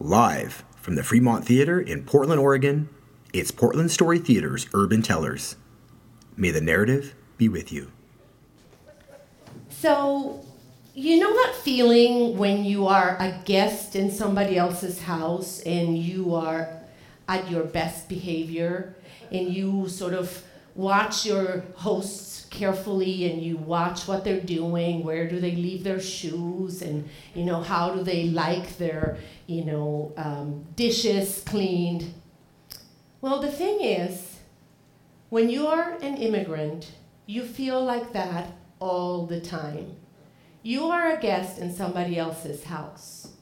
Live from the Fremont Theater in Portland, Oregon, it's Portland Story Theater's Urban Tellers. May the narrative be with you. So, you know that feeling when you are a guest in somebody else's house and you are at your best behavior and you sort of watch your hosts carefully and you watch what they're doing where do they leave their shoes and you know how do they like their you know um, dishes cleaned. Well the thing is when you are an immigrant you feel like that all the time. You are a guest in somebody else's house.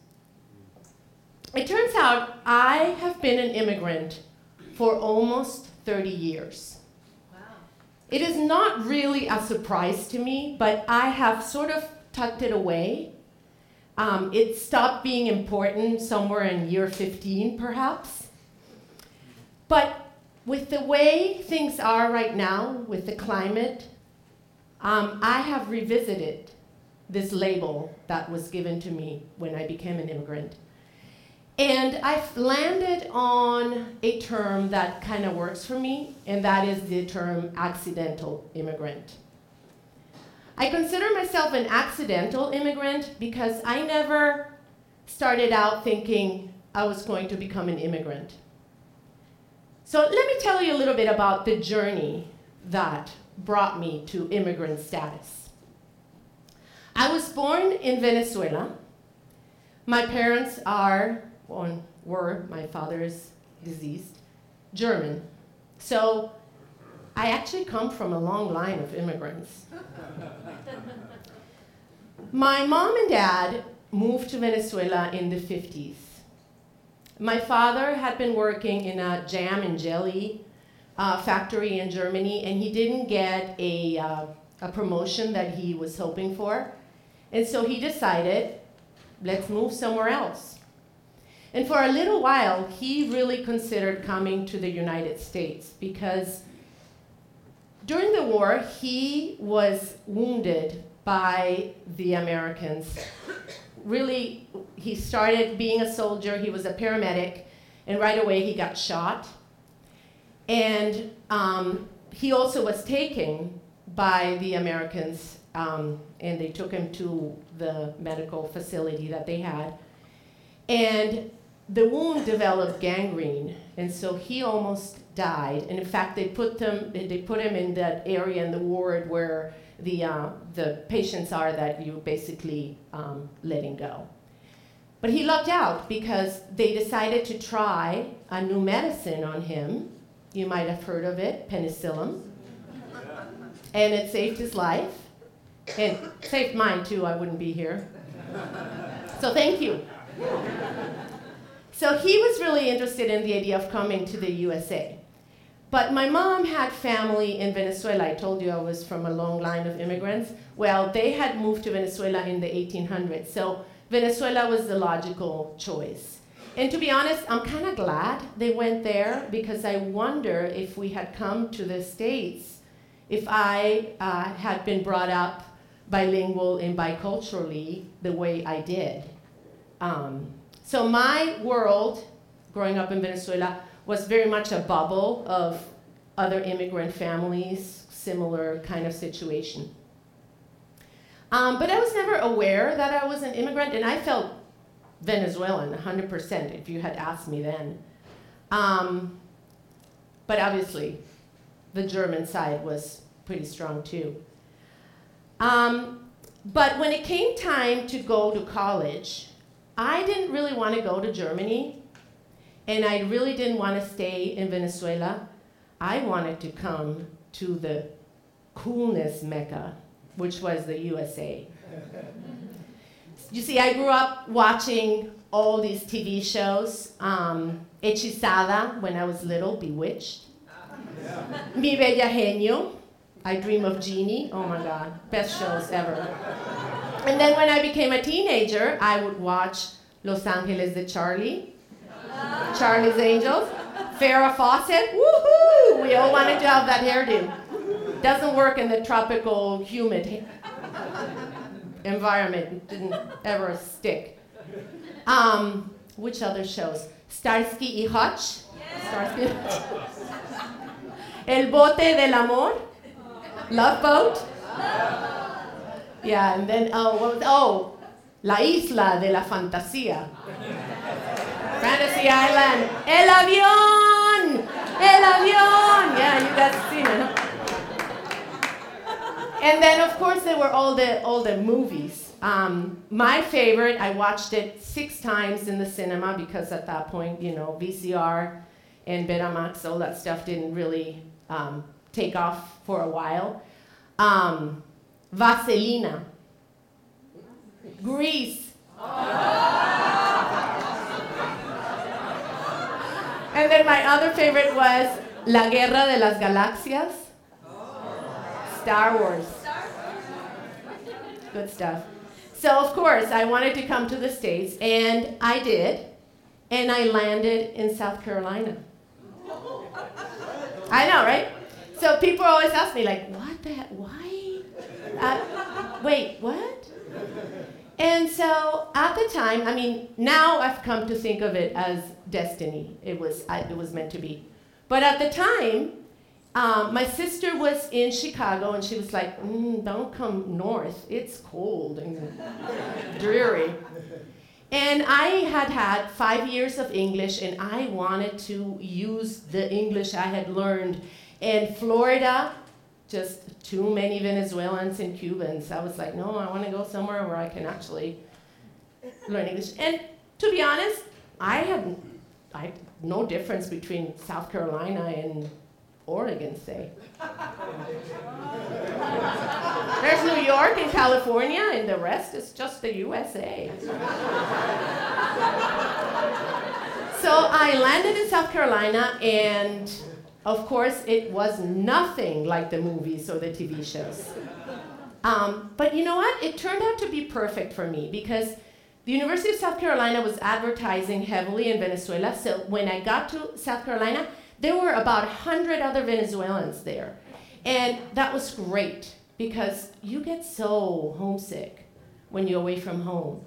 It turns out i have been an immigrant for almost 30 years it is not really a surprise to me, but I have sort of tucked it away. Um, it stopped being important somewhere in year 15, perhaps. But with the way things are right now, with the climate, um, I have revisited this label that was given to me when I became an immigrant. And I've landed on a term that kind of works for me, and that is the term accidental immigrant. I consider myself an accidental immigrant because I never started out thinking I was going to become an immigrant. So let me tell you a little bit about the journey that brought me to immigrant status. I was born in Venezuela. My parents are on, were, my father's deceased, German. So I actually come from a long line of immigrants. my mom and dad moved to Venezuela in the 50s. My father had been working in a jam and jelly uh, factory in Germany, and he didn't get a, uh, a promotion that he was hoping for. And so he decided, let's move somewhere else. And for a little while, he really considered coming to the United States because during the war, he was wounded by the Americans. Really, he started being a soldier, he was a paramedic, and right away he got shot. And um, he also was taken by the Americans, um, and they took him to the medical facility that they had. And the wound developed gangrene, and so he almost died. And in fact, they put them they put him in that area in the ward where the uh, the patients are that you basically um, letting go. But he lucked out because they decided to try a new medicine on him. You might have heard of it, penicillin. And it saved his life. And saved mine too, I wouldn't be here. So thank you. So he was really interested in the idea of coming to the USA. But my mom had family in Venezuela. I told you I was from a long line of immigrants. Well, they had moved to Venezuela in the 1800s. So Venezuela was the logical choice. And to be honest, I'm kind of glad they went there because I wonder if we had come to the States, if I uh, had been brought up bilingual and biculturally the way I did. Um, so my world, growing up in Venezuela, was very much a bubble of other immigrant families, similar kind of situation. Um, but I was never aware that I was an immigrant, and I felt Venezuelan 100% if you had asked me then. Um, but obviously, the German side was pretty strong too. Um, but when it came time to go to college, I didn't really want to go to Germany, and I really didn't want to stay in Venezuela. I wanted to come to the coolness mecca, which was the USA. you see, I grew up watching all these TV shows. Um, Hechizada, when I was little, Bewitched. Yeah. Mi Bella Genio, I Dream of Jeannie. Oh my God, best shows ever. And then when I became a teenager, I would watch Los Angeles de Charlie, Charlie's Angels, Farrah Fawcett. Woohoo! We all wanted to have that hairdo. Doesn't work in the tropical, humid environment. Didn't ever stick. Um, which other shows? Starsky y Hutch. Starsky. El bote del amor. Love boat. Yeah, and then oh, what was, oh, La Isla de la Fantasía. Fantasy Island. El avión. El avión. Yeah, you guys have seen it. And then of course there were all the all the movies. Um, my favorite, I watched it six times in the cinema because at that point, you know, VCR and Betamax, all that stuff didn't really um, take off for a while. Um, Vaselina. Grease. and then my other favorite was La Guerra de las Galaxias. Star Wars. Good stuff. So, of course, I wanted to come to the States, and I did, and I landed in South Carolina. I know, right? So people always ask me, like, what the heck? Why? Uh, wait, what? And so at the time, I mean, now I've come to think of it as destiny. It was, I, it was meant to be. But at the time, um, my sister was in Chicago and she was like, mm, don't come north. It's cold and dreary. And I had had five years of English and I wanted to use the English I had learned. In Florida, just too many Venezuelans and Cubans. I was like, no, I want to go somewhere where I can actually learn English. And to be honest, I had I, no difference between South Carolina and Oregon, say. There's New York and California, and the rest is just the USA. so I landed in South Carolina, and of course, it was nothing like the movies or the TV shows. Um, but you know what? It turned out to be perfect for me because the University of South Carolina was advertising heavily in Venezuela. So when I got to South Carolina, there were about 100 other Venezuelans there. And that was great because you get so homesick when you're away from home.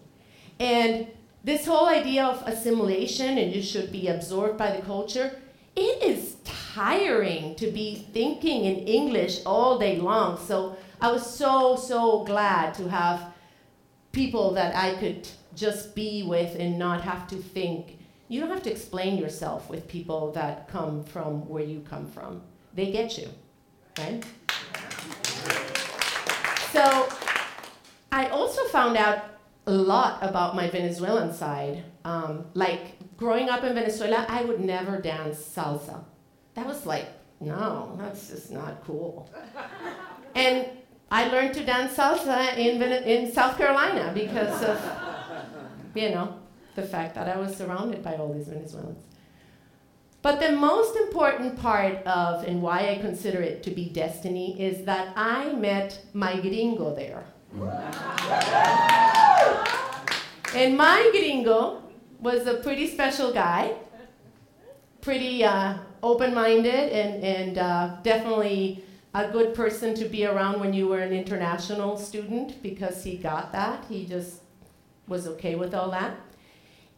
And this whole idea of assimilation and you should be absorbed by the culture, it is tiring to be thinking in English all day long. So I was so, so glad to have people that I could just be with and not have to think. You don't have to explain yourself with people that come from where you come from. They get you, right? So I also found out a lot about my Venezuelan side. Um, like growing up in Venezuela, I would never dance salsa. That was like, no, that's just not cool. And I learned to dance salsa in, in South Carolina because of, you know, the fact that I was surrounded by all these Venezuelans. But the most important part of, and why I consider it to be destiny, is that I met my gringo there. and my gringo was a pretty special guy, pretty uh, open minded, and, and uh, definitely a good person to be around when you were an international student because he got that. He just was okay with all that.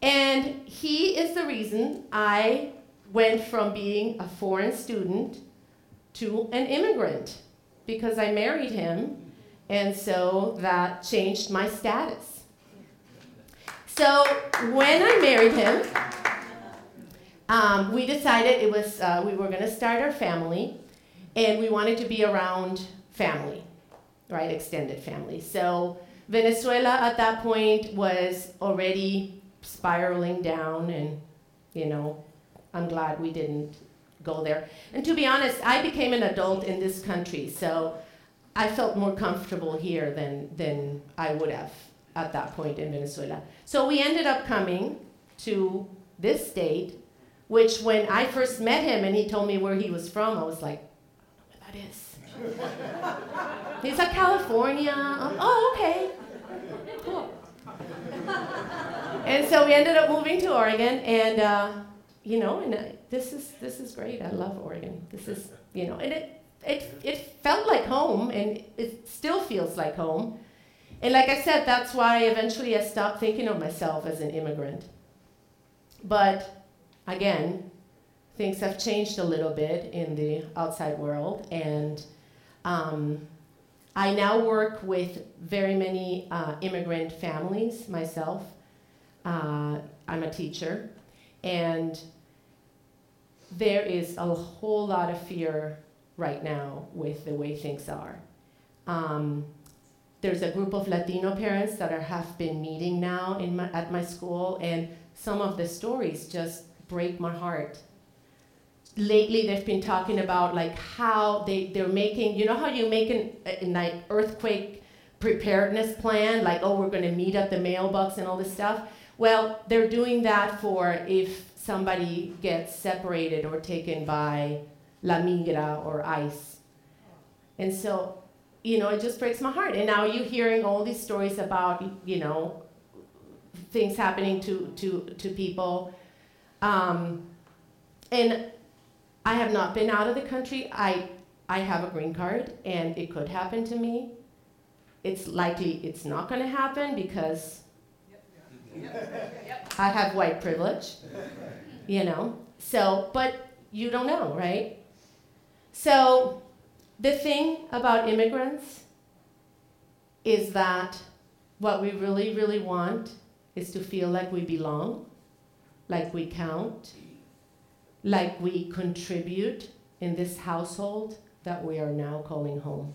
And he is the reason I went from being a foreign student to an immigrant because I married him, and so that changed my status. So when I married him, um, we decided it was uh, we were going to start our family, and we wanted to be around family, right, extended family. So Venezuela at that point was already spiraling down, and you know I'm glad we didn't go there. And to be honest, I became an adult in this country, so I felt more comfortable here than, than I would have at that point in Venezuela. So we ended up coming to this state, which when I first met him and he told me where he was from, I was like, I don't know where that is. He's like, California. Um, oh, okay. Cool. and so we ended up moving to Oregon, and uh, you know, and uh, this is this is great. I love Oregon. This is you know, and it it it felt like home, and it still feels like home. And like I said, that's why eventually I stopped thinking of myself as an immigrant. But again, things have changed a little bit in the outside world, and um, I now work with very many uh, immigrant families myself. Uh, I'm a teacher, and there is a whole lot of fear right now with the way things are. Um, there's a group of Latino parents that are, have been meeting now in my, at my school, and some of the stories just break my heart. Lately, they've been talking about like how they, they're making, you know how you make an, an like earthquake preparedness plan, like, oh, we're going to meet at the mailbox and all this stuff? Well, they're doing that for if somebody gets separated or taken by La Migra or ICE. And so, you know, it just breaks my heart. And now you're hearing all these stories about, you know, things happening to, to, to people. Um, and I have not been out of the country. I, I have a green card, and it could happen to me. It's likely it's not going to happen because I have white privilege, you know. So, but you don't know, right? So, the thing about immigrants is that what we really, really want is to feel like we belong, like we count, like we contribute in this household that we are now calling home.